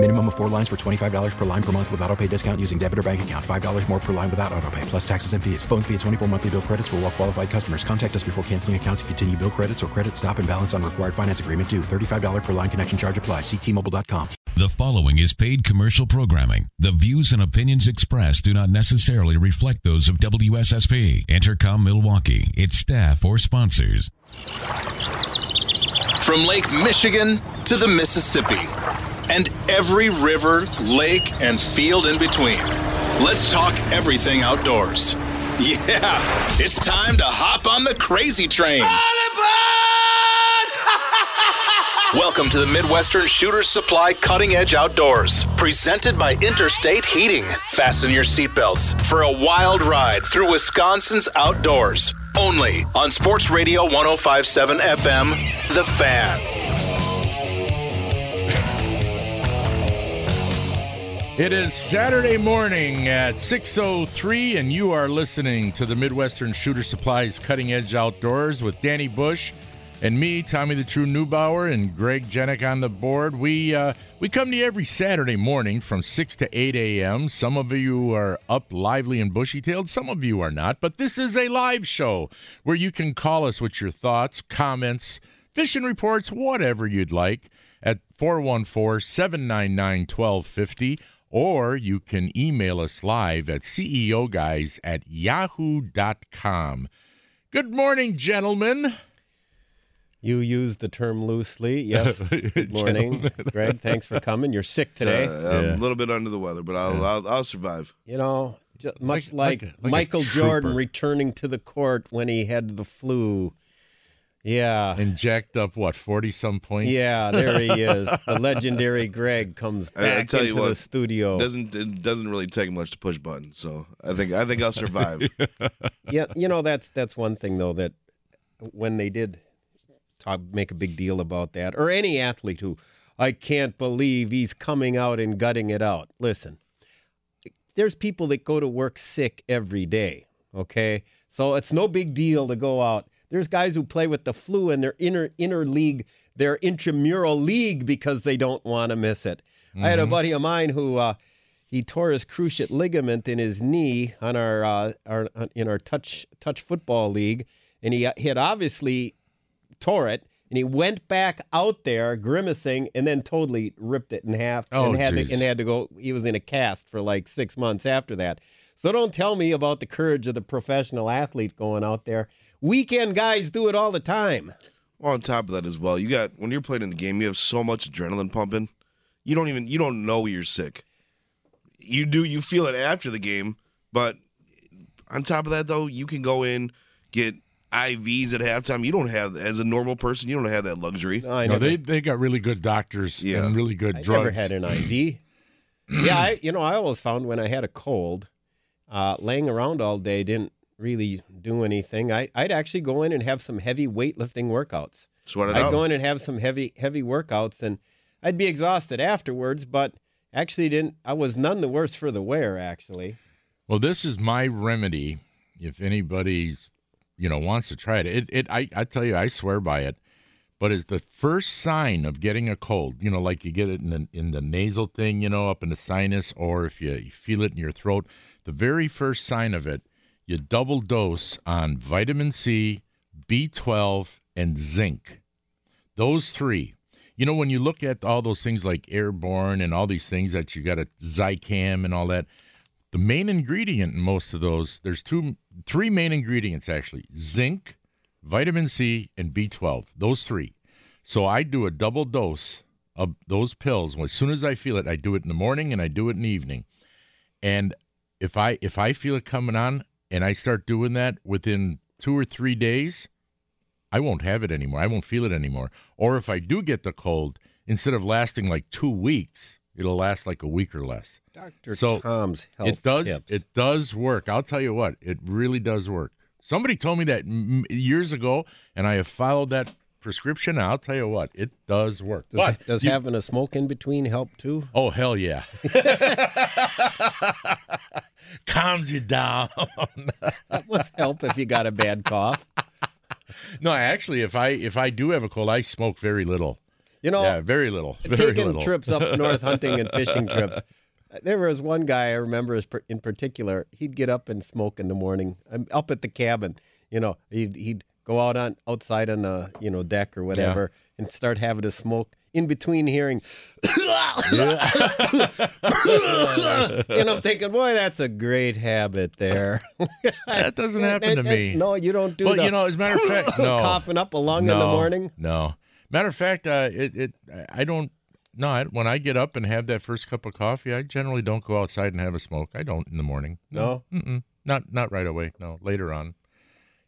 Minimum of four lines for $25 per line per month with auto pay discount using debit or bank account. $5 more per line without auto pay, plus taxes and fees. Phone fee at 24 monthly bill credits for all well qualified customers. Contact us before canceling account to continue bill credits or credit stop and balance on required finance agreement due. $35 per line connection charge apply. Ctmobile.com. The following is paid commercial programming. The views and opinions expressed do not necessarily reflect those of WSSP, Entercom Milwaukee, its staff, or sponsors. From Lake Michigan to the Mississippi and every river, lake, and field in between. Let's talk everything outdoors. Yeah, it's time to hop on the crazy train. Welcome to the Midwestern Shooter's Supply Cutting Edge Outdoors, presented by Interstate Heating. Fasten your seatbelts for a wild ride through Wisconsin's outdoors. Only on Sports Radio 1057 FM, The Fan. It is Saturday morning at 6:03 and you are listening to the Midwestern Shooter Supplies Cutting Edge Outdoors with Danny Bush and me, Tommy the True Newbauer and Greg Jenick on the board. We uh, we come to you every Saturday morning from 6 to 8 a.m. Some of you are up lively and bushy-tailed, some of you are not, but this is a live show where you can call us with your thoughts, comments, fishing reports, whatever you'd like at 414-799-1250 or you can email us live at ceoguys at yahoo.com. Good morning, gentlemen. You use the term loosely. Yes. Good morning, Greg. Thanks for coming. You're sick today. Uh, I'm a little bit under the weather, but I'll I'll, I'll survive. You know, ju- much Like- like, like like Michael Jordan returning to the court when he had the flu. Yeah. And jacked up, what, 40 some points? Yeah, there he is. The legendary Greg comes I- I back tell you into what, the studio. Doesn't it doesn't really take much to push buttons, so I think I think I'll survive. yeah, you know that's that's one thing though that when they did talk, make a big deal about that, or any athlete who I can't believe he's coming out and gutting it out. Listen, there's people that go to work sick every day. Okay, so it's no big deal to go out. There's guys who play with the flu in their inner inner league, their intramural league because they don't want to miss it. I had a buddy of mine who. Uh, he tore his cruciate ligament in his knee on our, uh, our in our touch touch football league, and he he had obviously tore it, and he went back out there grimacing, and then totally ripped it in half, Oh, and had geez. to and had to go. He was in a cast for like six months after that. So don't tell me about the courage of the professional athlete going out there. Weekend guys do it all the time. Well, on top of that as well, you got when you're playing in the game, you have so much adrenaline pumping. You don't even you don't know you're sick. You do you feel it after the game, but on top of that though, you can go in get IVs at halftime. You don't have as a normal person, you don't have that luxury. No, I No, never, they, they got really good doctors Yeah. and really good I drugs. never had an IV. yeah, I, you know, I always found when I had a cold, uh, laying around all day didn't really do anything. I, I'd actually go in and have some heavy weightlifting workouts. Sweat it I'd out. go in and have some heavy heavy workouts, and I'd be exhausted afterwards. But actually, didn't I was none the worse for the wear. Actually, Well, this is my remedy. If anybody's, you know, wants to try it, it, it I, I tell you, I swear by it. But it's the first sign of getting a cold. You know, like you get it in the in the nasal thing, you know, up in the sinus, or if you, you feel it in your throat. The very first sign of it, you double dose on vitamin C, B12, and zinc. Those three. You know, when you look at all those things like airborne and all these things that you got a Zicam and all that, the main ingredient in most of those, there's two, three main ingredients actually: zinc, vitamin C, and B12. Those three. So I do a double dose of those pills. As soon as I feel it, I do it in the morning and I do it in the evening. And if I if I feel it coming on and I start doing that within two or three days, I won't have it anymore. I won't feel it anymore. Or if I do get the cold, instead of lasting like two weeks, it'll last like a week or less. Doctor So, Tom's health it does tips. it does work. I'll tell you what, it really does work. Somebody told me that years ago, and I have followed that prescription. I'll tell you what, it does work. Does, But does you- having a smoke in between help too? Oh hell yeah! Calms you down. That must help if you got a bad cough. no, actually, if I if I do have a cold, I smoke very little. You know, yeah, very little. Very taking little. trips up north hunting and fishing trips. There was one guy I remember in particular. He'd get up and smoke in the morning. I'm up at the cabin. You know, he'd he'd go out on outside on the you know deck or whatever and start having a smoke. In between hearing, and I'm thinking, boy, that's a great habit there. That doesn't happen to me. No, you don't do Well, the you know, as a matter of fact, no. coughing up a lung in the morning. No. Matter of fact, uh, it, it I don't. No, I, when I get up and have that first cup of coffee, I generally don't go outside and have a smoke. I don't in the morning. No? Mm-mm. not not right away. No, later on.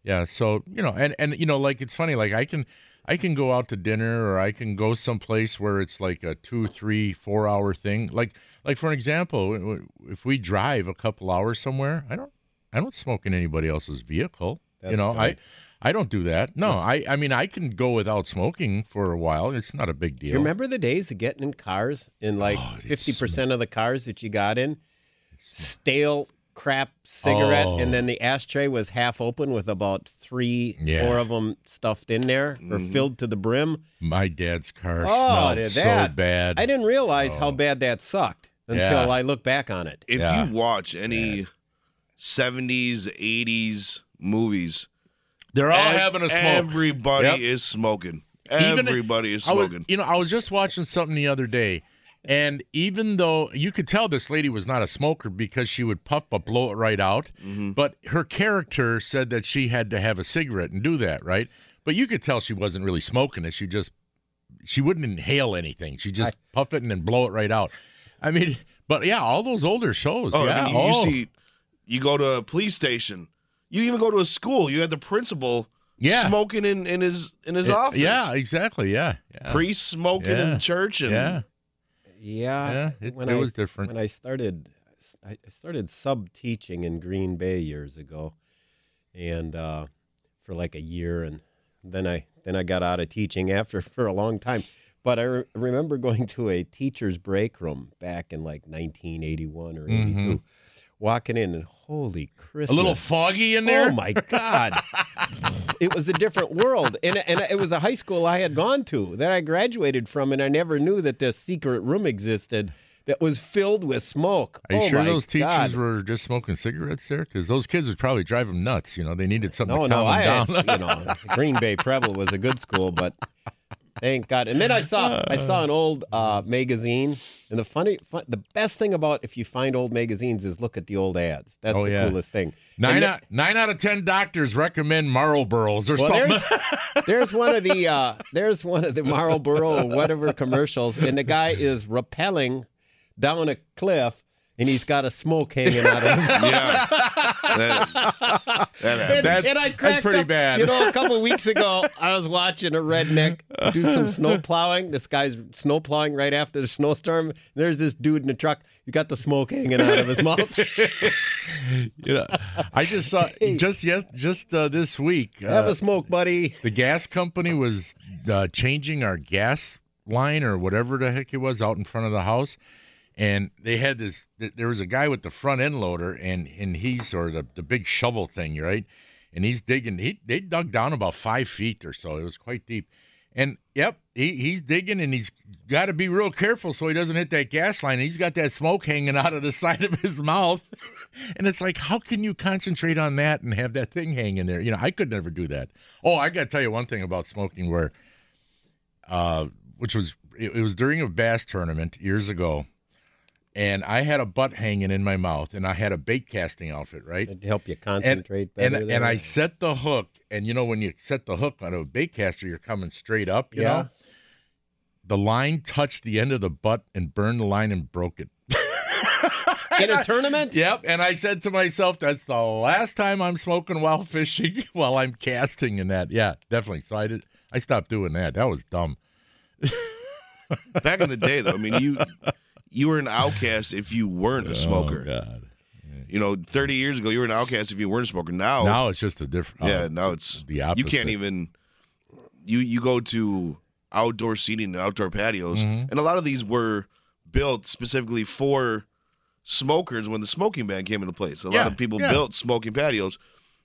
Yeah. So you know, and and you know, like it's funny. Like I can I can go out to dinner or I can go someplace where it's like a two, three, four hour thing. Like like for an example, if we drive a couple hours somewhere, I don't I don't smoke in anybody else's vehicle. you That's know, I good. I don't do that. No, I I mean I can go without smoking for a while. It's not a big deal. Do you remember the days of getting in cars and like Oh, fifty percent of the cars that you got in stale crap cigarette, Oh. and then the ashtray was half open with about three, Yeah. four of them stuffed in there or Mhm. filled to the brim. My dad's car Oh, smelled did so that bad. Oh. I didn't realize how bad that sucked until Yeah. I look back on it. If Yeah. you watch any 70s, 80s movies, They're all ev- having a smoke. Everybody Yep. is smoking. Even- Everybody is I was, smoking. you know, I was just watching something the other day, and even though you could tell this lady was not a smoker because she would puff but blow it right out, Mm-hmm. but her character said that she had to have a cigarette and do that, right? But you could tell she wasn't really smoking it. She just she wouldn't inhale anything. She just puff it and then blow it right out. I mean, but yeah, all those older shows. Oh, yeah, I mean, you, oh. you see, you go to a police station. You even go to a school. You had the principal Yeah. smoking in, in his in his Yeah, office. Yeah, exactly. Yeah, yeah. Priests smoking Yeah. in church and yeah. Yeah, Yeah, it- when it I, was different. When I started, I started sub teaching in Green Bay years ago, and uh, for like a year, and then I then I got out of teaching after for a long time. But I re- remember going to a teacher's break room back in like 1981 or 82, Mhm. Walking in, and holy Christmas! A little foggy in there. Oh my God! it was a different world, and and it was a high school I had gone to that I graduated from, and I never knew that this secret room existed that was filled with smoke. Are you oh sure those teachers God. were just smoking cigarettes there? Because those kids would probably drive them nuts. You know, they needed something No, to calm I them had, down. you know Green Bay Preble was a good school, but thank God. And then I saw I saw an old uh, magazine, and the funny, fun, the best thing about if you find old magazines is look at the old ads. That's Oh, the yeah. coolest thing. nine out, nine out of ten doctors recommend Marlboros or Well, something. there's, there's one of the uh, there's one of the Marlboro or whatever commercials, and the guy is rappelling down a cliff, and he's got a smoke hanging out of his yeah. That, that And. That's- and I that's cracked pretty up. bad. You know, a couple of weeks ago, I was watching a redneck do some snow plowing. This guy's snow plowing right after the snowstorm. There's this dude in the truck. He's got the smoke hanging out of his mouth. you know, I just saw just yes, just uh, this week. Have uh, a smoke, buddy. the gas company was uh, changing our gas line or whatever the heck it was out in front of the house and they had this there was a guy with the front end loader and and he's or the, the big shovel thing right? And he's digging he they dug down about five feet or so it was quite deep. And yep he, he's digging and he's got to be real careful so he doesn't hit that gas line he's got that smoke hanging out of the side of his mouth. And it's like how can you concentrate on that and have that thing hanging there? You know i could never do that. Oh i gotta tell you one thing about smoking where uh, which was it, it was during a bass tournament years ago, and I had a butt hanging in my mouth, and I had a bait casting outfit, right? It'd help you concentrate and, better. and there. I set the hook, and you know when you set the hook on a bait caster, you're coming straight up, you Yeah. know. The line touched the end of the butt and burned the line and broke it. in a tournament. Yep. And I said to myself, that's the last time I'm smoking while fishing, while I'm casting and that. Yeah, definitely. So I did. I stopped doing that. That was dumb. Back in the day, though, I mean, you you were an outcast if you weren't a oh, smoker. Oh, God. You know, 30 years ago, you were an outcast if you weren't a smoker. Now, Now it's just a different. yeah, oh, now it's the opposite. You can't even you you go to outdoor seating and outdoor patios, mm-hmm. and a lot of these were built specifically for smokers when the smoking ban came into place. A lot of people yeah. built smoking patios.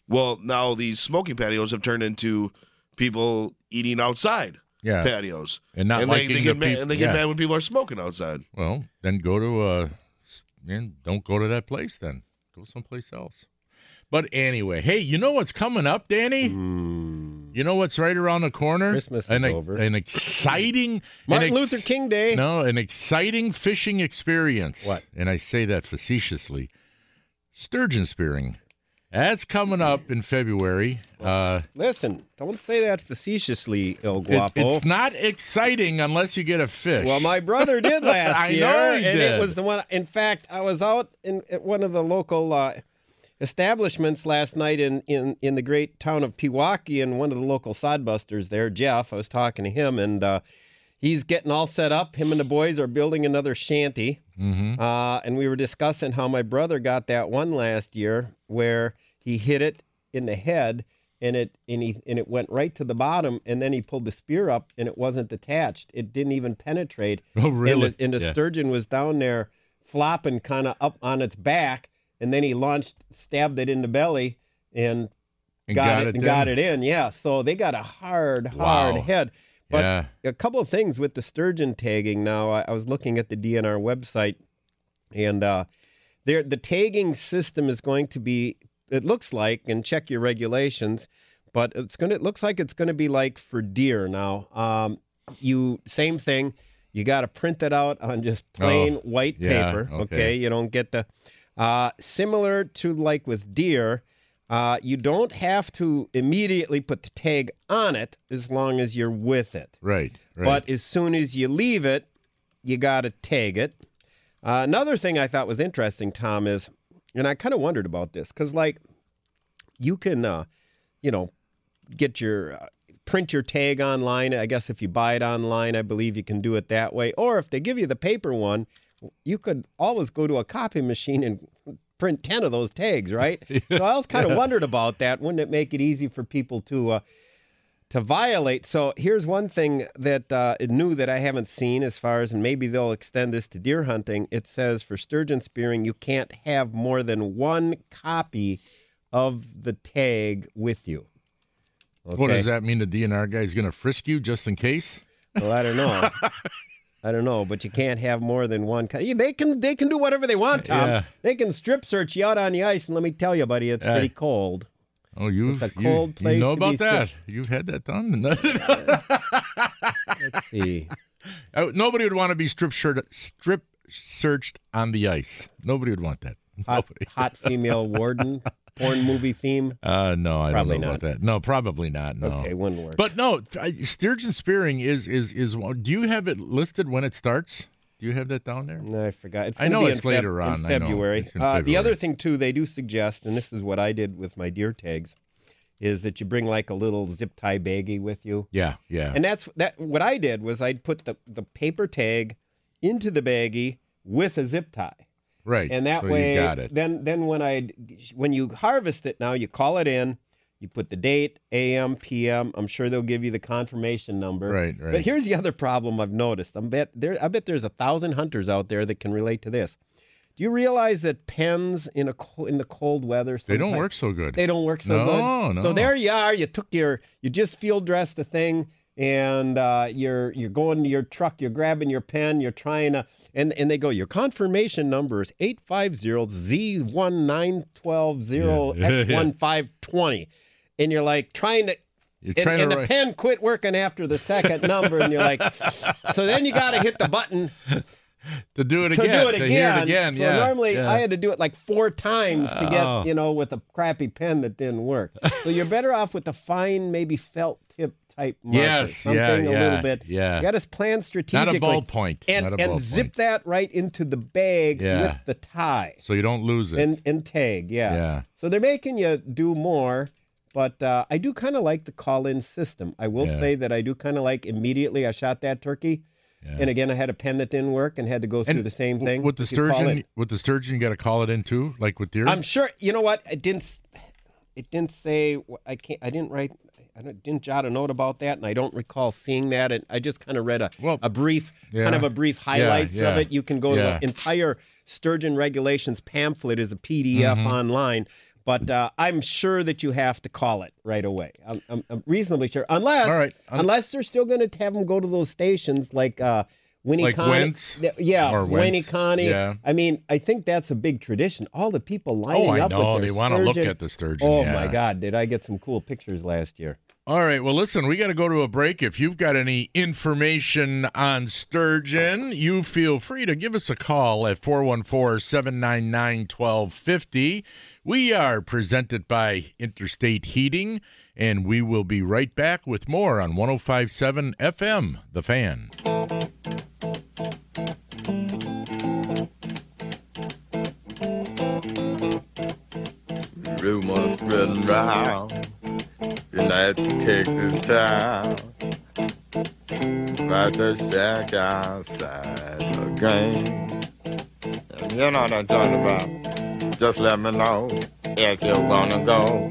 Well, now these smoking patios have turned into people eating outside Yeah. patios, And not they, liking they the get mad, peop- and they get yeah. mad when people are smoking outside. Well, then go to uh, s- man, don't go to that place. Then go someplace else. But anyway, hey, you know what's coming up, Danny? You know what's right around the corner? Christmas is an, over. An exciting Martin an ex- Luther King Day. No, an exciting fishing experience. What? And I say that facetiously. Sturgeon spearing. That's coming up in February. Uh, Listen, don't say that facetiously, El it- it's not exciting unless you get a fish. Well, my brother did last I year, and did. it was the one. In fact, I was out in at one of the local uh, establishments last night in, in in the great town of Pewaukee, and one of the local sodbusters there, Jeff. I was talking to him, and uh, he's getting all set up. Him and the boys are building another shanty, Mm-hmm. uh, and we were discussing how my brother got that one last year where he hit it in the head. And it and he and it went right to the bottom, and then he pulled the spear up, and it wasn't detached. It didn't even penetrate. Oh, And really? the, and the Yeah. sturgeon was down there flopping kind of up on its back, and then he launched, stabbed it in the belly, and, And got, got it, it and in. got it in. Yeah, so they got a hard, hard Wow. head. But Yeah. a couple of things with the sturgeon tagging. Now, I, I was looking at the DNR website, and uh, there the tagging system is going to be. It looks like, and check your regulations, but it's gonna. It looks like it's going to be like for deer. Now, um, you same thing. You got to print it out on just plain Oh, white yeah, paper. okay. You don't get the uh, similar to like with deer. Uh, you don't have to immediately put the tag on it as long as you're with it. right, right. But as soon as you leave it, you got to tag it. Uh, another thing I thought was interesting, Tom, is, and I kind of wondered about this because, like, you can, uh, you know, get your uh, print your tag online. I guess if you buy it online, I believe you can do it that way. Or if they give you the paper one, you could always go to a copy machine and print 10 of those tags, right? So I was kind of wondered about that. Wouldn't it make it easy for people to uh, to violate? So here's one thing that uh, new that I haven't seen as far as, and maybe they'll extend this to deer hunting. It says for sturgeon spearing, you can't have more than one copy of the tag with you. What does that mean? The DNR guy is going to frisk you just in case? Well, I don't know. I don't know, but you can't have more than one. Co- they can they can do whatever they want, Tom. Yeah. They can strip search you out on the ice, and let me tell you, buddy, it's Yeah. pretty cold. Oh, you've It's a you- cold you, place know to be about that? You've had that done. Let's see. Uh, Nobody would want to be strip shirt, strip searched on the ice. Nobody would want that. Hot, hot female warden, porn movie theme. Uh, no, I Probably don't know not. about that. No, probably not. No. Okay, wouldn't work. But no, sturgeon spearing is is is. Do you have it listed when it starts? Do you have that down there? No, I forgot. It's I know be it's in Feb- later in on. I know. February. It's in Uh, the other thing too, they do suggest, and this is what I did with my deer tags, is that you bring like a little zip tie baggie with you. Yeah, yeah. And that's that. What I did was I'd put the the paper tag into the baggie with a zip tie. right. And that so way, you got it. then then when I when you harvest it now, you call it in, you put the date, AM, PM. I'm sure they'll give you the confirmation number. Right, right. But here's the other problem I've noticed. I bet there I bet there's a thousand hunters out there that can relate to this. Do you realize that pens in a in the cold weather They don't work so good. They don't work so No, good. no. So there you are. You took your you just field dressed the thing and uh, you're you're going to your truck, you're grabbing your pen, you're trying to and and they go, your confirmation number is 850Z19120X1520. And you're like trying to You're and, trying and to the write- pen quit working after the second number, and you're like, so then you got to hit the button to do it to again. do it to again. it again. So yeah, normally yeah. I had to do it like four times to get, Oh. you know, with a crappy pen that didn't work. so you're better off with the fine, maybe felt tip type marker. Yes, something yeah, a yeah, little bit. yeah. You got to plan strategically. Not a ballpoint, And, a and zip that right into the bag Yeah. with the tie so you don't lose it. and, and tag. Yeah. Yeah. So they're making you do more. But uh, I do kind of like the call-in system. I will Yeah. say that I do kind of like immediately I shot that turkey, Yeah. and again I had a pen that didn't work and had to go through the same thing with the If you call sturgeon. With the sturgeon, you got to call it in too, like with deer. I'm sure. You know what? It didn't. It didn't say. I can't. I didn't write. I didn't jot a note about that, and I don't recall seeing that. And I just kind of read a Well, a brief, yeah. kind of a brief highlights yeah, of it. You can go to the entire sturgeon regulations pamphlet is a PDF Mm-hmm. online. But uh, I'm sure that you have to call it right away. I'm, I'm, I'm reasonably sure, unless All right. Un- unless they're still going to have them go to those stations like uh, Winnie Like Wentz? yeah, Or Winnie Wentz, Connie. yeah. I mean, I think that's a big tradition. All the people lining Oh, I up know. with their They wanna look at the sturgeon, Oh yeah. my God, did I get some cool pictures last year? All right. Well, listen, we got to go to a break. If you've got any information on sturgeon, you feel free to give us a call at 414 799 1250. We are presented by Interstate Heating, and we will be right back with more on 1057 FM, The Fan. Rumors spreading Texas town. Shack outside the game. You know what I'm talking about Just let me know if you're gonna go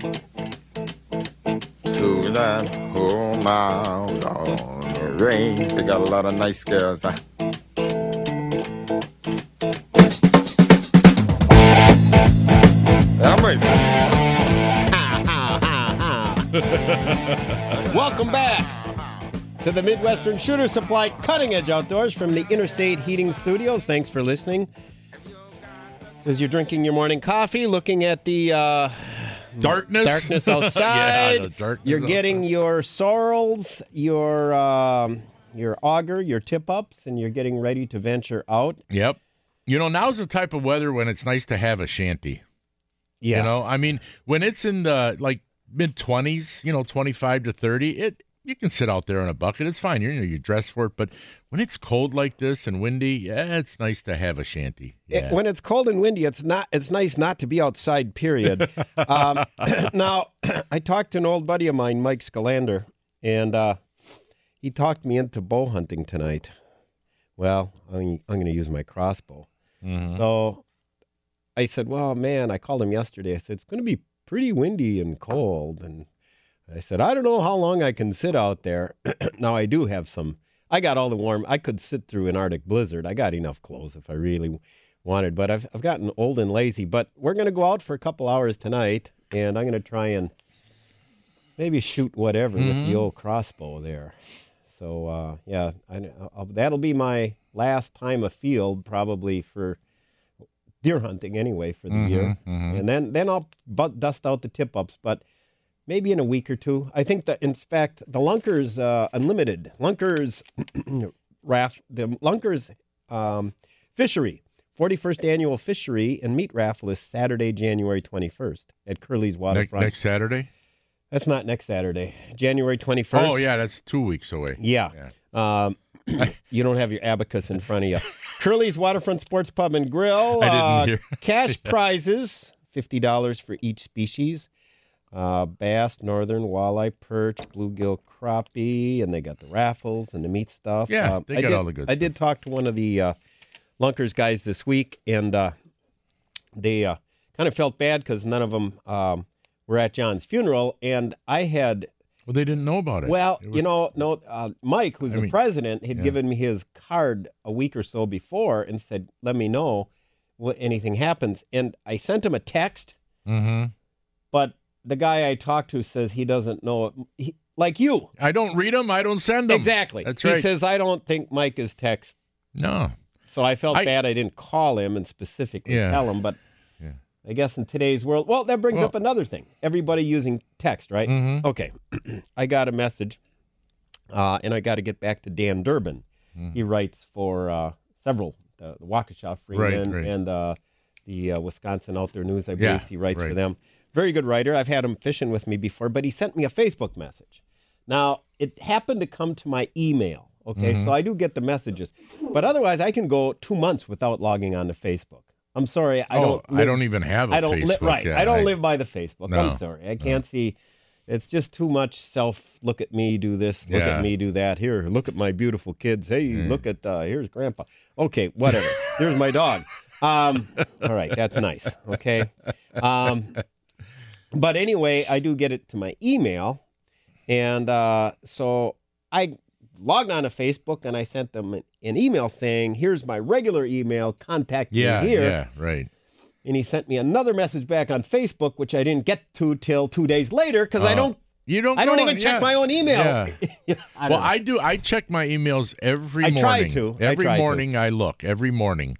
To that home out on the range They got a lot of nice girls huh? Welcome back to the Midwestern Shooter Supply Cutting Edge Outdoors from the Interstate Heating Studios. Thanks for listening. As you're drinking your morning coffee, looking at the uh, Darkness? darkness Yeah, outside, the darkness you're getting outside. your sorrels, your um, your auger, your tip ups, and you're getting ready to venture out. Yep. You know, now's the type of weather when it's nice to have a shanty. Yeah. You know, I mean, when it's in the like mid twenties, you know, twenty five to thirty, it you can sit out there in a bucket. It's fine. You know, you dress for it. But when it's cold like this and windy, yeah, it's nice to have a shanty. It- when it's cold and windy, it's not. It's nice not to be outside. Period. um, now, I talked to an old buddy of mine, Mike Scalander, and uh, he talked me into bow hunting tonight. Well, I'm, I'm going to use my crossbow. So I said, "Well, man," I called him yesterday. I said, "It's going to be pretty windy and cold," and I said, "I don't know how long I can sit out there." now I do have some. I got all the warm. I could sit through an Arctic blizzard. I got enough clothes if I really wanted, but I've I've gotten old and lazy. But we're going to go out for a couple hours tonight, and I'm going to try and maybe shoot whatever with the mm-hmm. old crossbow there. So uh, yeah, I, I'll, that'll be my last time afield probably for deer hunting anyway for the year, mm-hmm, mm-hmm. and then then I'll dust out the tip ups, but. Maybe in a week or two. I think that, in fact, the Lunkers uh, Unlimited, Lunkers raft, the Lunkers um, fishery, 41st annual fishery and meat raffle is Saturday, January 21st at Curly's Ne- Waterfront. next Saturday. That's not next Saturday, January 21st. Oh yeah, that's two weeks away. Yeah. Um, you don't have your abacus in front of you. Curly's Waterfront Sports Pub and Grill. I didn't uh, hear. cash prizes, $50 for each species. Uh, bass, northern, walleye, perch, bluegill, crappie, and they got the raffles and the meat stuff. Yeah, Um, they I got did- all the good I did talk to one of the uh, Lunkers guys this week, and uh, they uh, kind of felt bad because none of them um, were at John's funeral, and I had Well, they didn't know about it. well, It you know, no, uh, Mike, who's I the mean, president, had yeah. given me his card a week or so before and said, "Let me know what anything happens." And I sent him a text, hmm but the guy I talked to says he doesn't know it. He, like you, I don't read them. I don't send them. exactly. That's right. he says I don't think Mike is text. no. So I felt I- bad I didn't call him and specifically Yeah. tell him, but. Yeah. I guess in today's world, well, that brings Well- up another thing. Everybody using text, right? Mhm. Okay. I got a message, uh, and I got to get back to Dan Durbin. He writes for uh, several, uh, the Waukesha Freeman right. and uh, the uh, Wisconsin Outdoor News, I believe Yeah, he writes for them. Very good writer. I've had him fishing with me before, but he sent me a Facebook message. Now, it happened to come to my email. Okay, Mm-hmm. so I do get the messages, but otherwise, I can go two months without logging on to Facebook. I'm sorry, I oh, don't. I don't even have a I don't Facebook. li- right. yeah, I don't live by the Facebook. No, I'm sorry. I can't see. It's just too much self. Look at me, do this. Look Yeah. at me, do that. Here, look at my beautiful kids. Hey, look at uh, here's Grandpa. Okay, whatever. Here's my dog. Um, all right, that's nice. Okay. Um, but anyway, I do get it to my email, And uh, so I logged on to Facebook and I sent them an, an email saying, "Here's my regular email. Contact Yeah, me here." yeah, right. And he sent me another message back on Facebook, which I didn't get to till two days later because I Oh. don't. You don't. I don't even check yeah. my own email. Yeah. I well, know. I do. I check my emails every I morning. I try to. I Every try to. morning I look. Every morning.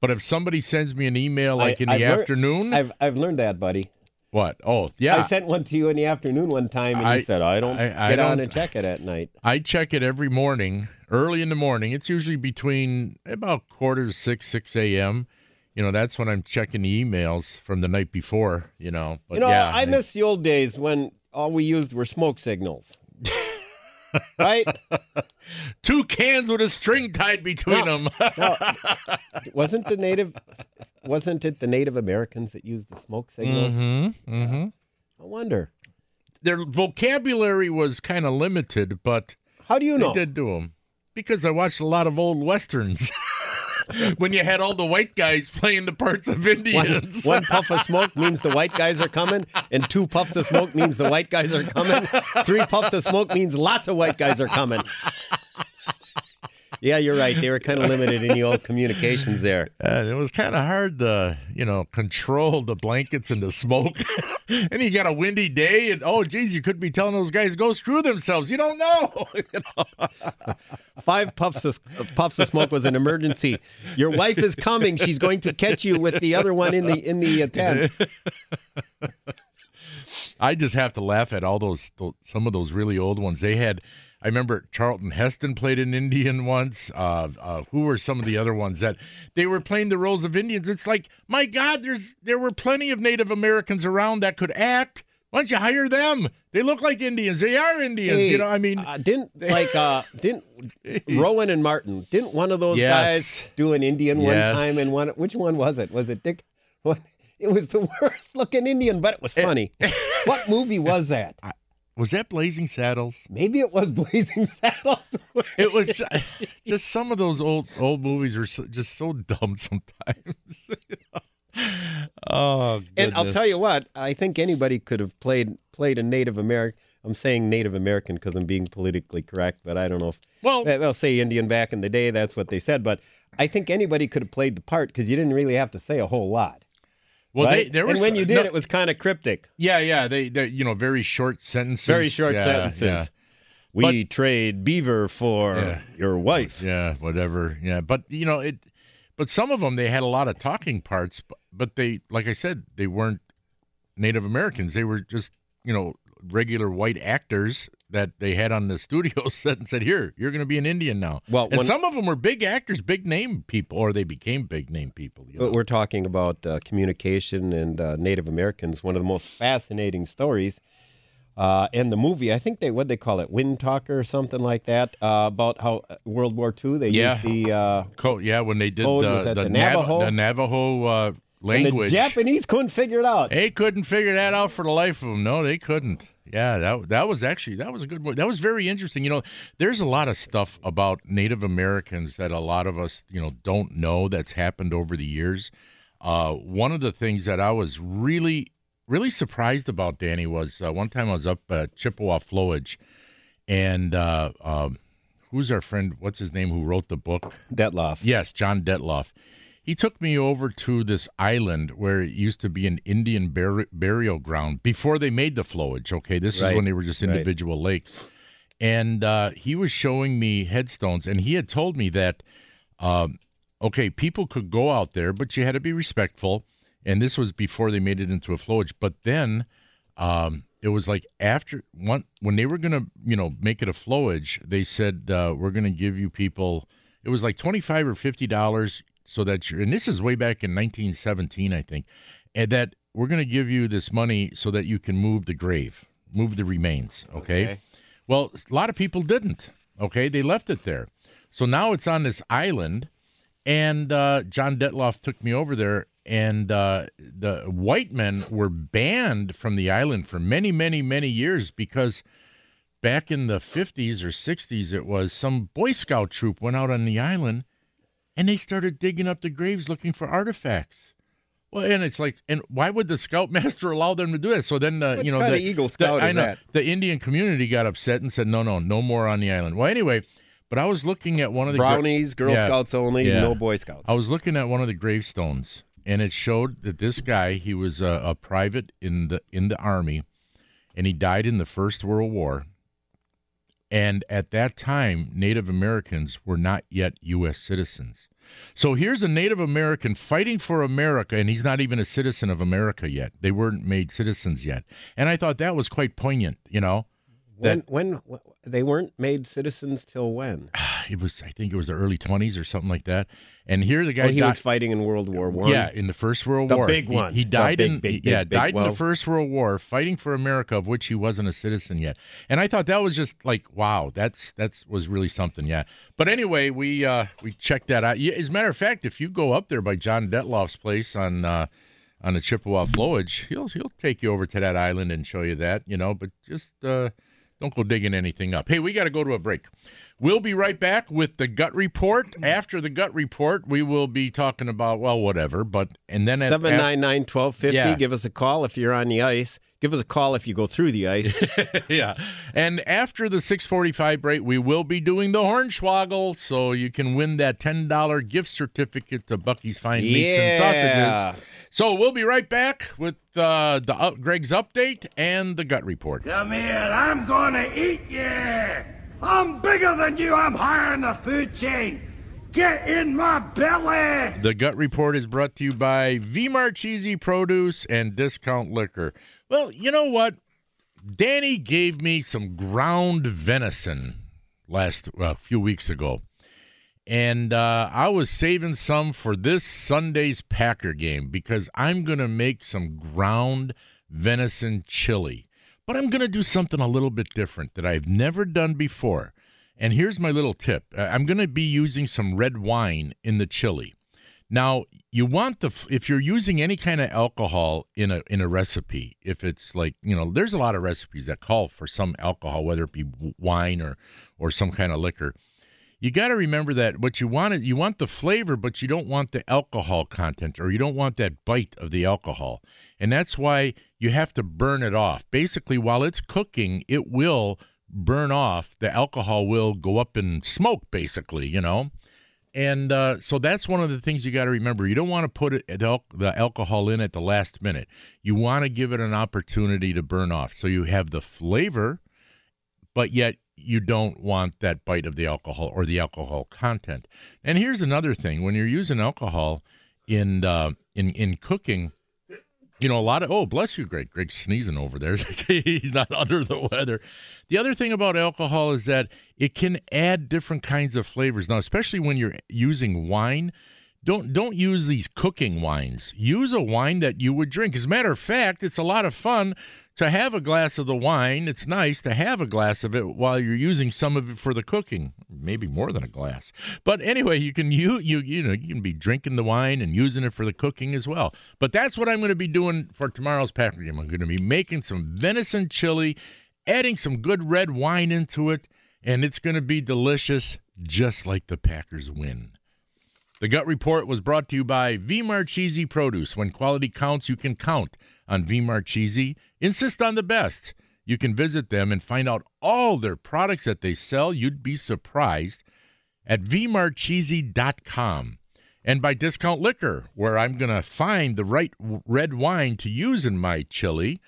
But if somebody sends me an email like I- in the I've lear- afternoon, I've I've learned that, buddy. what? Oh, yeah. I sent one to you in the afternoon one time, and I- you said, "I don't I- I get on don't- and check it at night." I check it every morning, early in the morning. It's usually between about quarter to six, six a.m. You know, that's when I'm checking the emails from the night before. You know, but you know, yeah, I miss the old days when all we used were smoke signals. Right? two cans with a string tied between No, them. no. wasn't the native wasn't it the Native Americans that used the smoke signals? mm-hmm. Mm-hmm. I wonder. Their vocabulary was kind of limited, but How do you they know? did do them because I watched a lot of old westerns. when you had all the white guys playing the parts of One, Indians. one puff of smoke means the white guys are coming, and two puffs of smoke means the white guys are coming. Three puffs of smoke means lots of white guys are coming. Yeah, you're right. They were kind of limited in the old communications there. Uh, it was kind of hard to, you know, control the blankets and the smoke. and you got a windy day, and oh, geez, you could be telling those guys go screw themselves. You don't know. You know? Five puffs of puffs of smoke was an emergency. Your wife is coming. She's going to catch you with the other one in the in the uh, tent. I just have to laugh at all those some of those really old ones. They had. I remember Charlton Heston played an Indian once. Uh, uh, who were some of the other ones that they were playing the roles of Indians? It's like, my God, there's there were plenty of Native Americans around that could act. Why don't you hire them? They look like Indians. They are Indians. Hey, you know, I mean, uh, didn't like uh didn't Rowan and Martin didn't one of those Yes. guys do an Indian one time and one which one was it? Was it Dick? What? It was the worst looking Indian, but it was funny. what movie was that? Was that Blazing Saddles? Maybe it was Blazing Saddles. It was just some of those old old movies are so, just so dumb sometimes. oh, and I'll tell you what, I think anybody could have played played a Native American. I'm saying Native American because I'm being politically correct, but I don't know if Well- they'll say Indian back in the day. That's what they said, but I think anybody could have played the part because you didn't really have to say a whole lot. Well, right? they, there and was when you did, no- it was kind of cryptic. Yeah, yeah. They, they, you know, very short sentences. Very short Yeah, sentences. Yeah. We trade beaver for Yeah. your wife. Yeah, whatever. Yeah, but you know it. But some of them they had a lot of talking parts, but, but they, like I said, they weren't Native Americans. They were just you know regular white actors that they had on the studio set and said, "Here, you're going to be an Indian now." Well, and when- some of them were big actors, big name people, or they became big name people. You know? But we're talking about uh, communication and uh, Native Americans. One of the most fascinating stories uh, in the movie. I think they what they call it, Wind Talker or something like that. Uh, about how uh, World War II they Yeah. used the uh, Co- yeah, when they did Code, the, the, the Nav- Navajo? the Navajo uh, and language. the Japanese couldn't figure it out. They couldn't figure that out for the life of them. No, they couldn't. Yeah, that that was actually that was a good one. That was very interesting. You know, there's a lot of stuff about Native Americans that a lot of us, you know, don't know that's happened over the years. Uh, one of the things that I was really really surprised about, Danny, was uh, one time I was up at Chippewa Flowage, and uh, um, who's our friend? What's his name? Who wrote the book? Dettloff. Yes, John Dettloff. He took me over to this island where it used to be an Indian bur- burial ground before they made the flowage. Okay, this Right, is when they were just right. individual lakes. And uh, he was showing me headstones, and he had told me that, um, okay, people could go out there, but you had to be respectful. And this was before they made it into a flowage. But then um, it was like after one when they were gonna you know make it a flowage, they said uh, we're gonna give you people. It was like twenty five or fifty dollars so that you're and this is way back in 1917 I think, and that we're gonna give you this money so that you can move the grave, move the remains. Okay. Okay. Well, a lot of people didn't. Okay, they left it there. So now it's on this island, and uh, John Dettloff took me over there, and uh, the white men were banned from the island for many, many, many years because back in the 50s or 60s, it was some Boy Scout troop went out on the island and they started digging up the graves looking for artifacts. Well, and it's like, and why would the scoutmaster allow them to do that? So then, uh, you know, the, Eagle the- Scout I know, that? The Indian community got upset and said, no, no, no more on the island. Well, anyway, but I was looking at one of the gra- Brownies, Girl Yeah. Scouts only, Yeah. no Boy Scouts. I was looking at one of the gravestones, and it showed that this guy he was a, a private in the in the army, and he died in the First World War. And at that time, Native Americans were not yet U.S. citizens. So here's a Native American fighting for America, and he's not even a citizen of America yet. They weren't made citizens yet, and I thought that was quite poignant. You know, when, that when when they weren't made citizens till when? it was. I think it was the early 20s or something like that. And here the guy Oh, he died- was fighting in World War One. Yeah, in the First World The War, the big one. He, The died big, in big, yeah big, big died in the. First World War, fighting for America, of which he wasn't a citizen yet. And I thought that was just like wow, that's that's was really something. Yeah. But anyway, we uh we checked that out. As a matter of fact, if you go up there by John Dettloff's place on uh on the Chippewa flowage, he'll he'll take you over to that island and show you that. You know, but just uh don't go digging anything up. Hey, we got to go to a break. We'll be right back with the gut report. After the gut report, we will be talking about well, whatever. But and then at, Seven nine nine twelve fifty. Yeah. Give us a call if you're on the ice. Give us a call if you go through the ice. yeah. And after the 645 break, we will be doing the Hornswoggle, so you can win that $10 gift certificate to Bucky's Fine Meats and Yeah. Sausages. So we'll be right back with uh, the up, Greg's update and the gut report. Come here, I'm gonna eat you! I'm bigger than you, I'm higher in the food chain! Get in my belly! The gut report is brought to you by V. Marchese Produce and Discount Liquor. Well, you know what? Danny gave me some ground venison last a few weeks ago, and uh, I was saving some for this Sunday's Packer game because I'm gonna make some ground venison chili. But I'm gonna do something a little bit different that I've never done before. And here's my little tip: Uh, I'm gonna be using some red wine in the chili. Now, you want the if you're using any kind of alcohol in a in a recipe, if it's like, you know, there's a lot of recipes that call for some alcohol whether it be wine or or some kind of liquor. You got to remember that what you want is you want the flavor but you don't want the alcohol content or you don't want that bite of the alcohol. And that's why you have to burn it off. Basically, while it's cooking, it will burn off. The alcohol will go up in smoke basically, you know. And uh, so that's one of the things you got to remember. You don't want to put it, the alcohol in at the last minute. You want to give it an opportunity to burn off. So you have the flavor, but yet you don't want that bite of the alcohol or the alcohol content. And here's another thing: when you're using alcohol in uh, in in cooking, you know a lot of oh bless you, Greg. Greg's sneezing over there. He's not under the weather. The other thing about alcohol is that it can add different kinds of flavors. Now, especially when you're using wine, don't don't use these cooking wines. Use a wine that you would drink. As a matter of fact, it's a lot of fun to have a glass of the wine. It's nice to have a glass of it while you're using some of it for the cooking. Maybe more than a glass. But anyway, you can you you you know you can be drinking the wine and using it for the cooking as well. But that's what I'm going to be doing for tomorrow's packer game. I'm going to be making some venison chili, adding some good red wine into it, and it's going to be delicious, just like the Packers win. The Gut Report was brought to you by V. Marchese Produce. When quality counts, you can count on V. Marchese. Insist on the best. You can visit them and find out all their products that they sell. You'd be surprised at vmarchese.com. And by Discount Liquor, where I'm going to find the right red wine to use in my chili.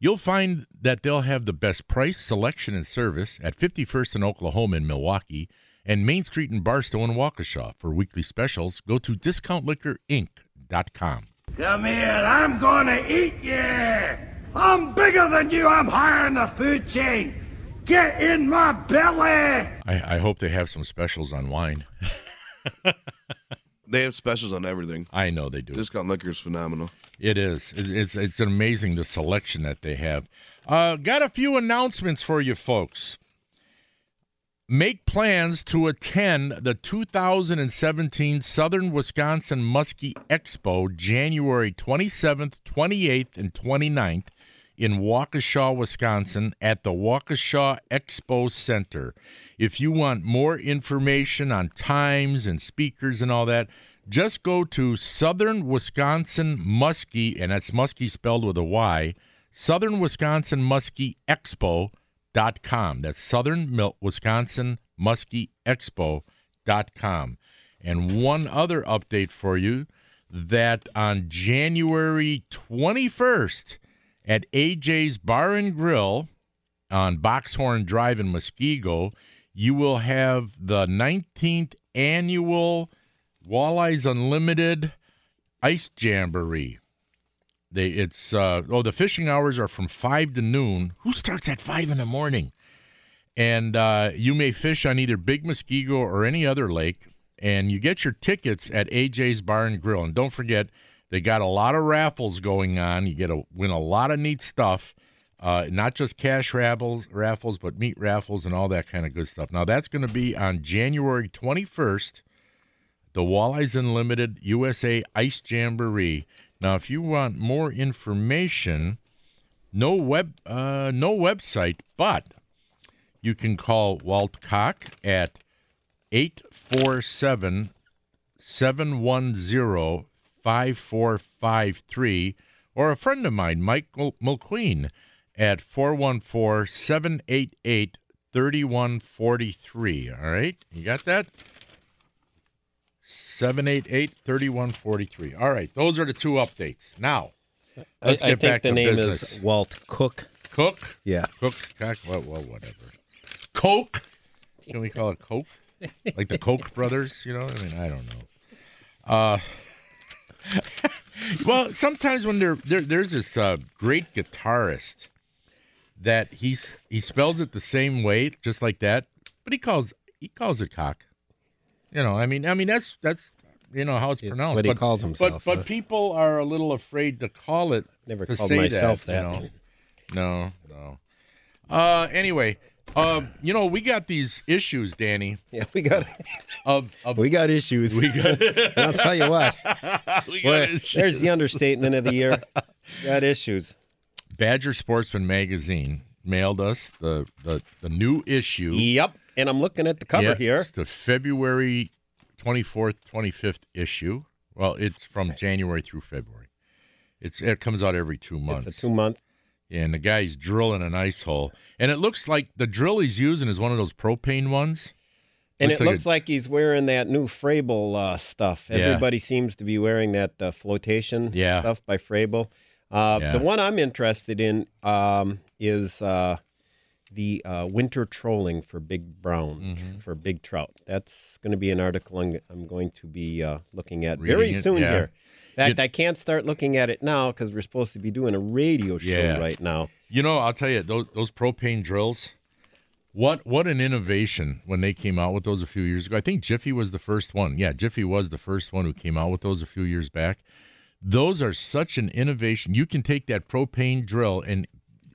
You'll find that they'll have the best price, selection, and service at 51st and Oklahoma in Milwaukee and Main Street in Barstow and Waukesha. For weekly specials, go to discountliquorinc.com. Come here, I'm gonna eat you! I'm bigger than you, I'm higher in the food chain! Get in my belly! I, I hope they have some specials on wine. They have specials on everything. I know they do. Discount liquor is phenomenal. It is. It- It's it's amazing the selection that they have. Uh, got a few announcements for you folks. Make plans to attend the 2017 Southern Wisconsin Musky Expo January 27th, 28th, and 29th in Waukesha, Wisconsin at the Waukesha Expo Center. If you want more information on times and speakers and all that, Just go to Southern Wisconsin Musky, and that's Musky spelled with a Y, Southern Wisconsin Musky Expo.com. That's Southern Wisconsin Musky Expo.com. And one other update for you that on January 21st at AJ's Bar and Grill on Boxhorn Drive in Muskego, you will have the 19th annual Walleyes Unlimited Ice Jamboree. They it's uh, oh the fishing hours are from five to noon. Who starts at five in the morning? And uh, you may fish on either Big Muskego or any other lake. And you get your tickets at AJ's Bar and Grill. And don't forget, they got a lot of raffles going on. You get to win a lot of neat stuff. Uh, not just cash raffles, raffles, but meat raffles and all that kind of good stuff. Now that's going to be on January 21st, the Walleyes Unlimited USA Ice Jamboree. Now, if you want more information, no web, uh, no website, but you can call Walt Cock at 847 710 5453 or a friend of mine, Mike Mulqueen, at 414 788 3143. All right? You got that? 788 3143. All right. Those are the two updates. Now, let's I, get I think back the to name business. is Walt Cook. Cook? Yeah. Cook? Cock? Well, well, whatever. Coke? Can we call it Coke? Like the Koch brothers, you know? I mean, I don't know. Uh, well, sometimes when there, there there's this uh, great guitarist that he's he spells it the same way, just like that, but he calls he calls it cock. You know, I mean, I mean that's that's you know how it's, It's pronounced. what he but, calls himself, But but people are a little afraid to call it. Never to called myself that. that. you know? No, no. Uh, anyway, uh, you know, we got these issues, Danny. Yeah, we got of, of we got issues. We got. I'll tell you what. we Boy, there's the understatement of the year. Got issues. Badger Sportsman magazine mailed us the the, the new issue. Yep. And I'm looking at the cover Yeah, here. It's the February 24th, 25th issue. Well, it's from January through February. It's it comes out every two months. It's a two month. And the guy's drilling an ice hole, and it looks like the drill he's using is one of those propane ones. And Looks it like looks a- like he's wearing that new Frabill uh, stuff. Yeah. Everybody seems to be wearing that uh, flotation Yeah. stuff by Frabill. Uh, Yeah. The one I'm interested in um, is uh, the uh, winter trolling for big brown, Mm-hmm. for big trout. That's going to be an article I'm, I'm going to be uh, looking at very Reading it, soon yeah. here. Fact, You- I can't start looking at it now because we're supposed to be doing a radio show Yeah. right now. You know, I'll tell you those those propane drills. What what an innovation when they came out with those a few years ago. I think Jiffy was the first one. Yeah, Jiffy was the first one who came out with those a few years back. Those are such an innovation. You can take that propane drill and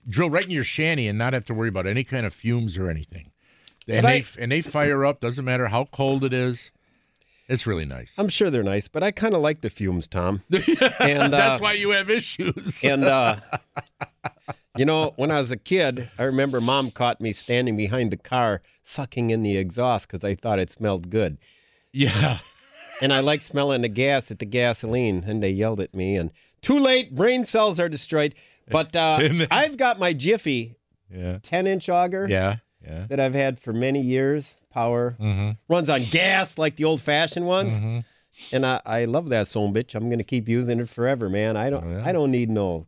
drill right in your shanty and not have to worry about any kind of fumes or anything. And they and they fire up. Doesn't matter how cold it is. It's really nice. I'm sure they're nice, but I kind of like the fumes, Tom. And That's uh, why you have issues. And uh, you know, when I was a kid, I remember Mom caught me standing behind the car sucking in the exhaust because I thought it smelled good. yeah. And I like smelling the gas at the gasoline, and they yelled at me. And too late, brain cells are destroyed. But uh, I've got my Jiffy Yeah. 10 inch auger Yeah. Yeah. that I've had for many years. Power Mm-hmm. runs on gas like the old fashioned ones. And I, I love that son bitch. I'm gonna keep using it forever, man. I don't Oh, yeah. I don't need no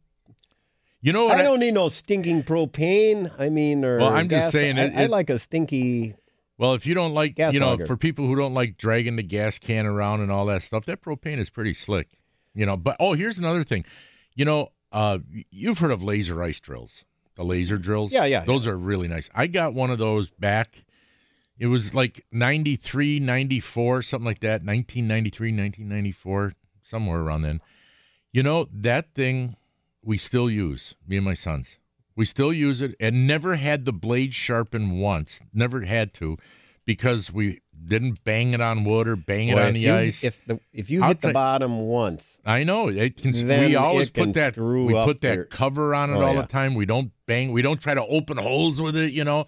You know what? I don't need no stinking propane. I mean, or Well, I'm just saying I, it- I like a stinky. Well, if you don't like, Gas you know, auger. for people who don't like dragging the gas can around and all that stuff, that propane is pretty slick. You know, but oh, here's another thing. You know, uh, you've heard of laser ice drills, the laser drills. Yeah, yeah, Those are really nice. I got one of those back. It was like 93, 94, something like that, 1993, 1994, somewhere around then. You know, that thing we still use, me and my sons. We still use it and never had the blade sharpened once. Never had to because we didn't bang it on wood or bang it Boy, on the you, ice. If the if you I'll hit the bottom once, I know it can. We always can put that. We put that your- cover on it Oh, all yeah. the time. We don't bang. We don't try to open holes with it. You know.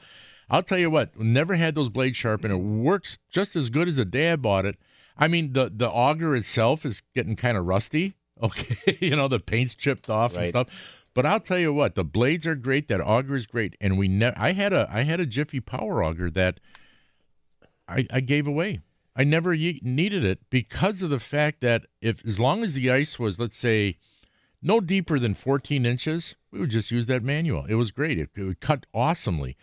I'll tell you what. Never had those blades sharpened. It works just as good as the day I bought it. I mean, the the auger itself is getting kind of rusty. Okay, you know the paint's chipped off and stuff. But I'll tell you what, the blades are great. That auger is great, and we ne- I had a I had a Jiffy Power auger that I, I gave away. I never ye- needed it because of the fact that if as long as the ice was, let's say, no deeper than 14 inches, we would just use that manual. It was great. It, it would cut awesomely.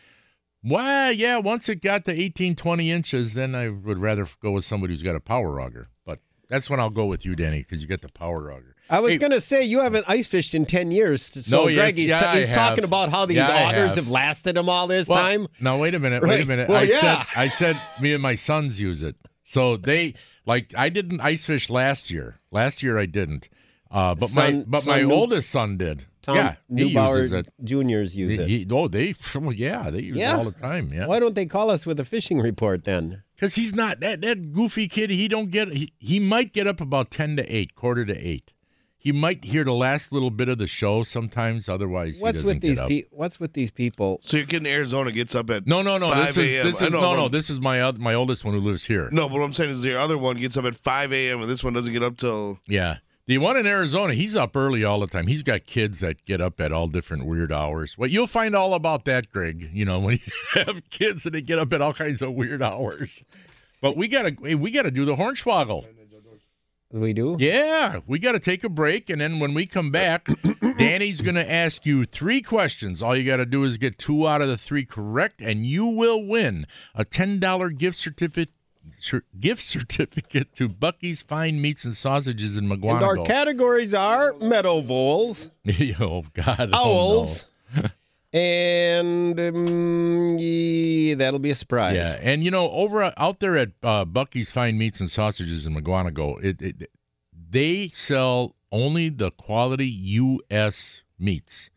Well, yeah, once it got to 18, 20 inches, then I would rather go with somebody who's got a power auger. But that's when I'll go with you, Danny, because you got the power auger. I was Hey, going to say you haven't ice fished in ten years, so No, yes, Greg, he's, yeah, I he's talking about how these Yeah, augers have. have. lasted him all this Well, time. No, wait a minute. Wait a minute. Well, I yeah. said I said me and my sons use it. So they like I didn't ice fish last year. Last year I didn't. Uh, but my but my oldest son did. Tom yeah, he Neubauer juniors use He- it. he- oh, they well, yeah, they use Yeah. it all the time. Yeah, Why don't they call us with a fishing report then? because he's not that that goofy kid. He don't get. He, he might get up about ten to eight, quarter to eight. He might hear the last little bit of the show sometimes. Otherwise, he What's doesn't with get these up. pe- What's with these people? So your kid in Arizona gets up at No, no, no. 5 This is this is know, no, no. This is my my oldest one who lives here. No, but what I'm saying is the other one gets up at 5 a.m. and this one doesn't get up till. Yeah. The one in Arizona, he's up early all the time. He's got kids that get up at all different weird hours. Well, you'll find all about that, Greg. You know, when you have kids and they get up at all kinds of weird hours. But we gotta we gotta do the hornswoggle. We do? Yeah, we got to take a break, and then when we come back, Danny's going to ask you three questions. All you got to do is get two out of the three correct, and you will win a ten dollar gift certificate. Gift certificate to Bucky's Fine Meats and Sausages in And our categories are meadow voles, oh God! owls, Oh, no. and um, yeah, that'll be a surprise. Yeah, and you know, over out there at uh, Bucky's Fine Meats and Sausages in Mukwonago, it, it they sell only the quality U.S. meats.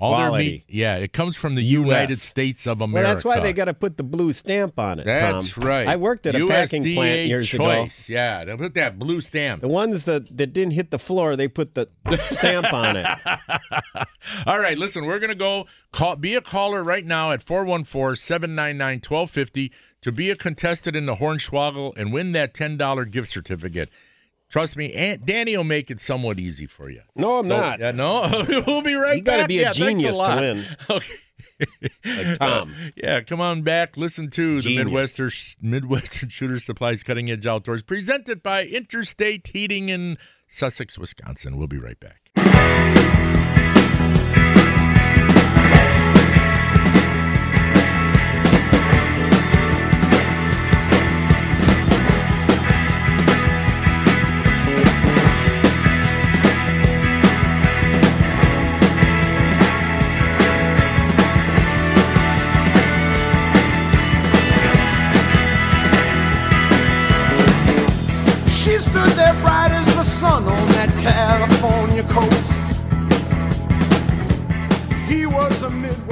All their Quality. meat, yeah, it comes from the United States of Well, America. that's why they got to put the blue stamp on it. That's Tom. right. I worked at a packing plant years ago. choice. Yeah, they put that blue stamp. The ones that, that didn't hit the floor, they put the stamp on it. All right, listen, we're going to go call be a caller right now at 414-799-1250 to be a contestant in the Hornswoggle and win that $10 gift certificate. Trust me, Aunt Danny will make it somewhat easy for you. No, I'm So- not. Yeah, no, we'll be right back. You gotta be a Yeah, genius to lot. win. Okay. Like Tom. yeah, come on back. Listen to the Midwestern Midwestern Shooter Supplies Cutting Edge Outdoors, presented by Interstate Heating in Sussex, Wisconsin. We'll be right back.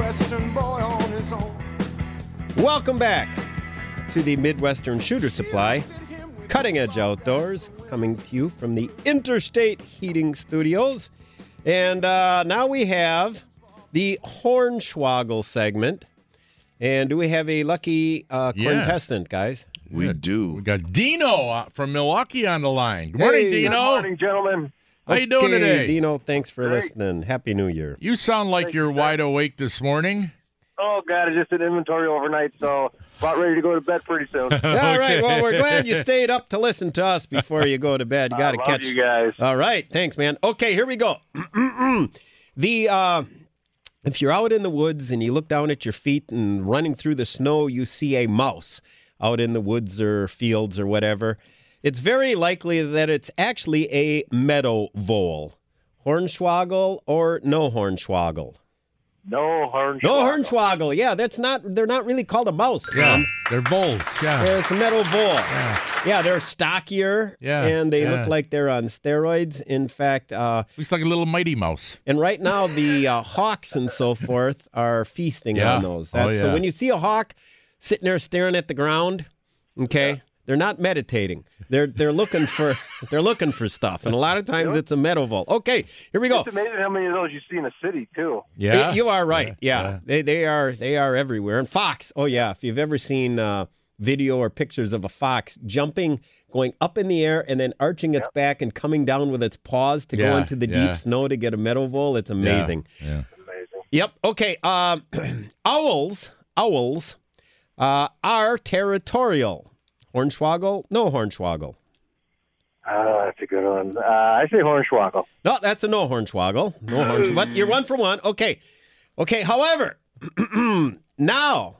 Midwestern boy on his own. Welcome back to the Midwestern Shooter Supply, Cutting Edge Outdoors, coming to you from the Interstate Heating Studios. And uh, now we have the Hornswoggle segment. And do we have a lucky uh, Yeah. contestant, guys? We do. We got Dino uh, from Milwaukee on the line. Good morning, Hey. Dino. Good morning, gentlemen. How you doing Okay, today? Dino, thanks for listening. Happy New Year. You sound like you're wide awake this morning. Oh God, I just did inventory overnight, so about ready to go to bed pretty soon. All right. Well, we're glad you stayed up to listen to us before you go to bed. Got to catch you guys. All right. Thanks, man. Okay, here we go. the uh, if you're out in the woods and you look down at your feet and running through the snow, you see a mouse out in the woods or fields or whatever. It's very likely that it's actually a meadow vole, hornswoggle or no hornswoggle. No horn. No hornswoggle. Yeah, that's not. They're not really called a mouse. Yeah, they're bulls. Yeah. Yeah, it's a meadow vole. Yeah. yeah, they're stockier. Yeah, and they yeah. look like they're on steroids. In fact, uh, Looks like a little mighty mouse. and right now the uh, hawks and so forth are feasting Yeah. on those. Oh, That's, So when you see a hawk sitting there staring at the ground, okay, they're not meditating. They're they're looking for they're looking for stuff, and a lot of times it's a meadow vole. Okay, here we go. It's amazing how many of those you see in a city too. Yeah. You are right. Yeah, yeah. They they are they are everywhere. And fox. Oh yeah, if you've ever seen uh, video or pictures of a fox jumping going up in the air and then arching its back and coming down with its paws to go into the yeah. deep snow to get a meadow vole. It's amazing. Yeah. Amazing. Yep. Okay. Um, owls, owls, uh, are territorial. Hornswoggle, no hornswoggle. Ah, that's a good one. Uh, I say Hornswoggle. No, that's a no hornswoggle. No horns. But you're one for one. Okay. Okay. However, now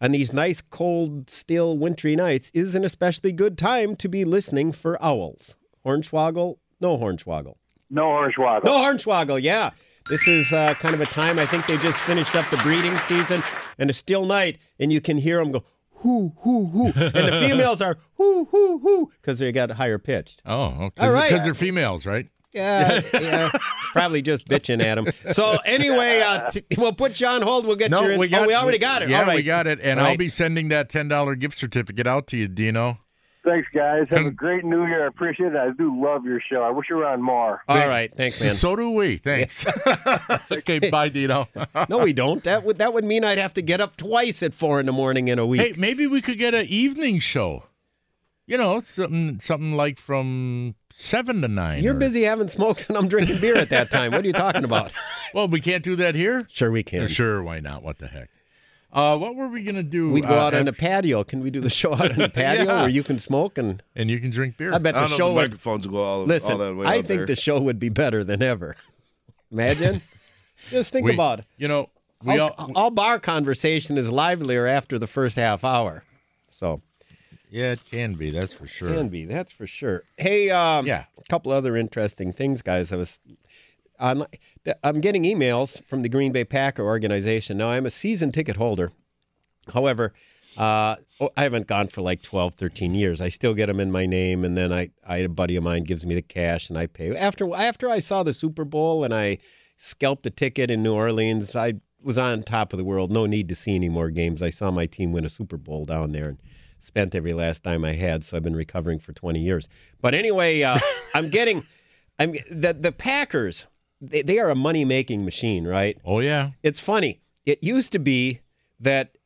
on these nice, cold, still, wintry nights is an especially good time to be listening for owls. Hornswoggle, no hornswoggle. No Hornswoggle. No hornswoggle, yeah. This is uh, kind of a time I think they just finished up the breeding season and a still night, and you can hear them go hoo hoo hoo, and the females are hoo hoo hoo because they got higher pitched. Oh, okay. All right. Because they're females, right? Yeah, yeah, probably just bitching at him. So anyway, uh, t- we'll put you on hold. We'll get No, your. we got. oh, we already got it. Yeah, All right. we got it, and All I'll be sending that ten dollar gift certificate out to you, Dino. Thanks, guys. Have a great New Year. I appreciate it. I do love your show. I wish you were on more. All right, thanks, man. So do we. Thanks. okay, bye, Dino. no, we don't. That would that would mean I'd have to get up twice at four in the morning in a week. Hey, maybe we could get an evening show. You know, something something like from seven to 9 You're or- busy having smokes and I'm drinking beer at that time. What are you talking about? Well, we can't do that here. Sure, we can. Sure, why not? What the heck? Uh, what were we gonna do? We'd go uh, out on the patio. Can we do the show out on the patio Yeah. where you can smoke and and you can drink beer? I bet I the show the would. microphones will go all, Listen, all that way I out think there. the show would be better than ever. Imagine. Just think We- about it. You know, we all, all, all bar conversation is livelier after the first half hour. So yeah, it can be. That's for sure. can be that's for sure. Hey, um, Yeah. a couple other interesting things, guys. I was I'm getting emails from the Green Bay Packer organization. Now I'm a season ticket holder. However, uh, I haven't gone for like 12, 13 years. I still get them in my name, and then I, I a buddy of mine gives me the cash, and I pay. After after I saw the Super Bowl and I scalped the ticket in New Orleans, I was on top of the world. No need to see any more games. I saw my team win a Super Bowl down there, and spent every last dime I had. So I've been recovering for 20 years. But anyway, uh, I'm getting, I'm the the Packers. They, they are a money making machine, right? Oh yeah. It's funny. It used to be that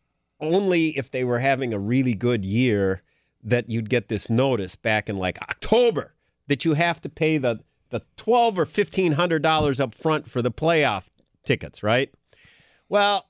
only if they were having a really good year that you'd get this notice back in like October that you have to pay the the twelve or fifteen hundred dollars up front for the playoff tickets, right? Well,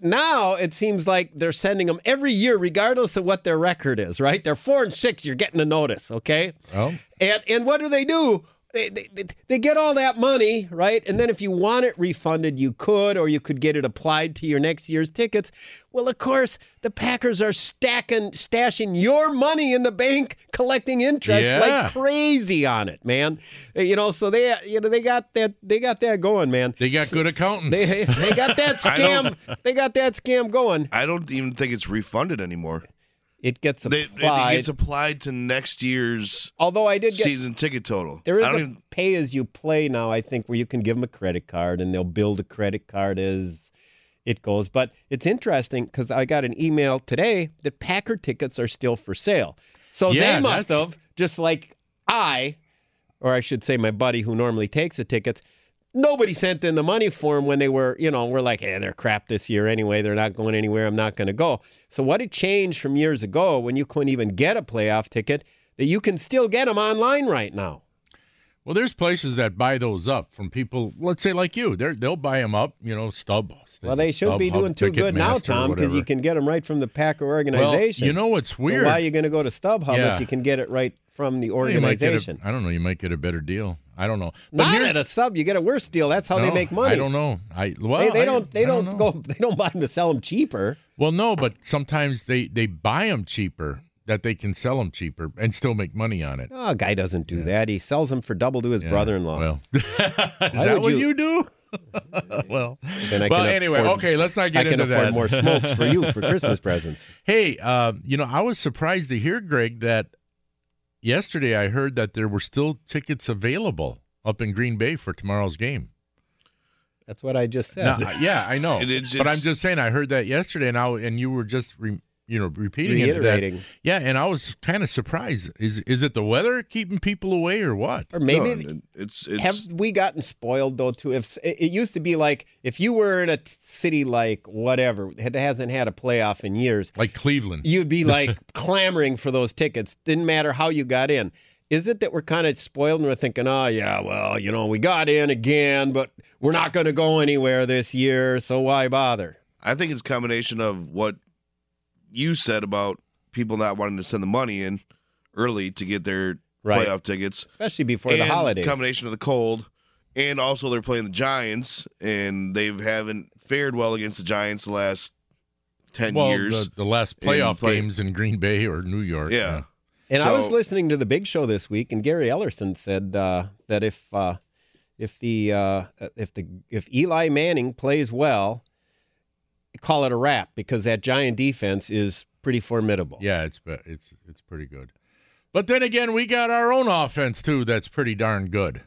now it seems like they're sending them every year, regardless of what their record is, right? They're four and six, you're getting a notice, okay? Oh. And and what do they do? They, they, they get all that money, right? And then if you want it refunded, you could, or you could get it applied to your next year's tickets. Well, of course, the Packers are stacking, stashing your money in the bank, collecting interest Yeah. like crazy on it, man. Uh, you know, so they, you know, they got that, they got that going, man. They got good accountants. They, they got that scam. They got that scam going. I don't even think it's refunded anymore. It gets They, applied. it gets applied to next year's Although I did get season ticket total. There is a even, pay as you play now, I think, where you can give them a credit card and they'll build a credit card as it goes. But it's interesting because I got an email today that Packer tickets are still for sale. So Yeah, they must that's- have, just like I, or I should say my buddy who normally takes the tickets, nobody sent in the money for them when they were, you know, we're like, hey, they're crap this year anyway. They're not going anywhere. I'm not going to go. So what had changed from years ago when you couldn't even get a playoff ticket that you can still get them online right now? Well, there's places that buy those up from people. Let's say like you, they they'll buy them up. You know, Stub. Well, they should be StubHub, doing too good now, Tom, because you can get them right from the Packer organization. Well, you know what's So weird? why are you going to go to StubHub Yeah. if you can get it right from the Well, you might get a- organization? I don't know. You might get a better deal. I don't know. But Not at a sub, you get a worse deal. That's how they make money. I don't know. I well, they, they I- don't. They I don't, know. go. They don't buy them to sell them cheaper. Well, no, but sometimes they they buy them cheaper that they can sell them cheaper and still make money on it. Oh, a guy doesn't do that. He sells them for double to his brother-in-law. Well, is that what you- you do? well, Then I well, anyway, afford- okay, let's not get I can into afford that. more smokes for you for Christmas presents. Hey, uh, you know, I was surprised to hear, Greg, that yesterday I heard that there were still tickets available up in Green Bay for tomorrow's game. That's what I just said. Now, yeah, I know, It is but I'm just- just saying I heard that yesterday, and I, and you were just re, you know, repeating it. that- yeah, and I was kind of surprised. Is is it the weather keeping people away or what? Or maybe No, it's it's have we gotten spoiled though too? If it it used to be like if you were in a city like whatever that hasn't had a playoff in years, like Cleveland, you'd be like clamoring for those tickets. Didn't matter how you got in. Is it that we're kind of spoiled and we're thinking, oh yeah, well you know we got in again, but we're not going to go anywhere this year, so why bother? I think it's a combination of what you said about people not wanting to send the money in early to get their Right. playoff tickets, Especially before the and holidays. Combination of the cold, and also they're playing the Giants, and they haven't fared well against the Giants the last ten well, years. The, the last in playoff play- games in Green Bay or New York. Yeah. And I was listening to the Big Show this week, and Gary Ellerson said uh, that if uh, if the uh, if the if Eli Manning plays well, call it a wrap because that Giant defense is pretty formidable. Yeah, it's it's it's pretty good. But then again, we got our own offense too. That's pretty darn good.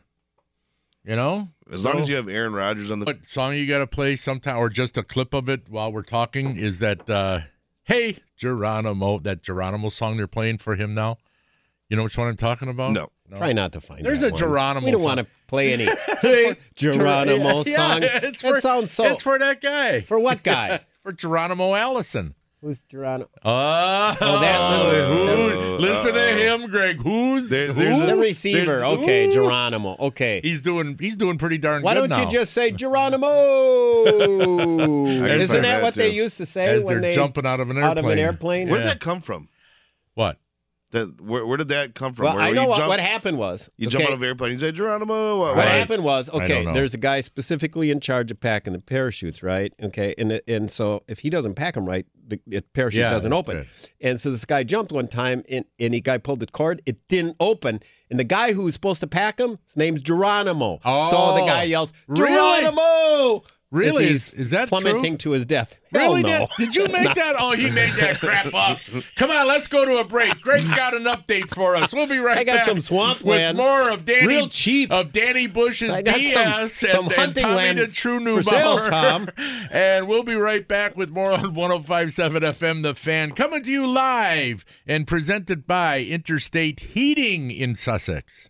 You know, As long So- as you have Aaron Rodgers on the What song you got to play sometime, or just a clip of it while we're talking? Is that uh, "Hey Geronimo"? That Geronimo song they're playing for him now. You know which one I'm talking about? No. Try not to find. It. There's that a one. Geronimo We don't want to play any Geronimo Yeah, song. it's that for- sounds so. It's for that guy. For what guy? for Geronimo Allison. Who's Geronimo? Oh, Oh, that little- who- uh, listen to uh, him, Greg. Who's There- who? there's a- the receiver. There- okay, Ooh. Geronimo. Okay. He's doing he's doing pretty darn Why good Why don't now. you just say Geronimo? Isn't that that, what they used to say As when they're they jumping out of an airplane? out of an airplane. airplane? Where'd that come from? What? That where, where did that come from? Well, where I know you what, jump, what happened was You okay, jump out of an airplane. You say Geronimo. What, What I- happened was okay. There's a guy specifically in charge of packing the parachutes, right? Okay, and and so if he doesn't pack them right, the, the parachute Yeah, doesn't open. good. And so this guy jumped one time, and and the guy pulled the cord. It didn't open, and the guy who was supposed to pack him, his name's Geronimo. so Oh, the guy oh, yells. Geronimo! Really? He's Is- is that plummeting true? to his death? Really? No. Did, did you make not- that? Oh, he made that crap up. Come on, let's go to a break. Greg's got an update for us. We'll be right back. I got back some swamp with land. more of Danny Real cheap. of Danny Bush's BS some- and, some and hunting Tommy land the True for sale, Tom. and we'll be right back with more on 105.7 FM The Fan, coming to you live and presented by Interstate Heating in Sussex.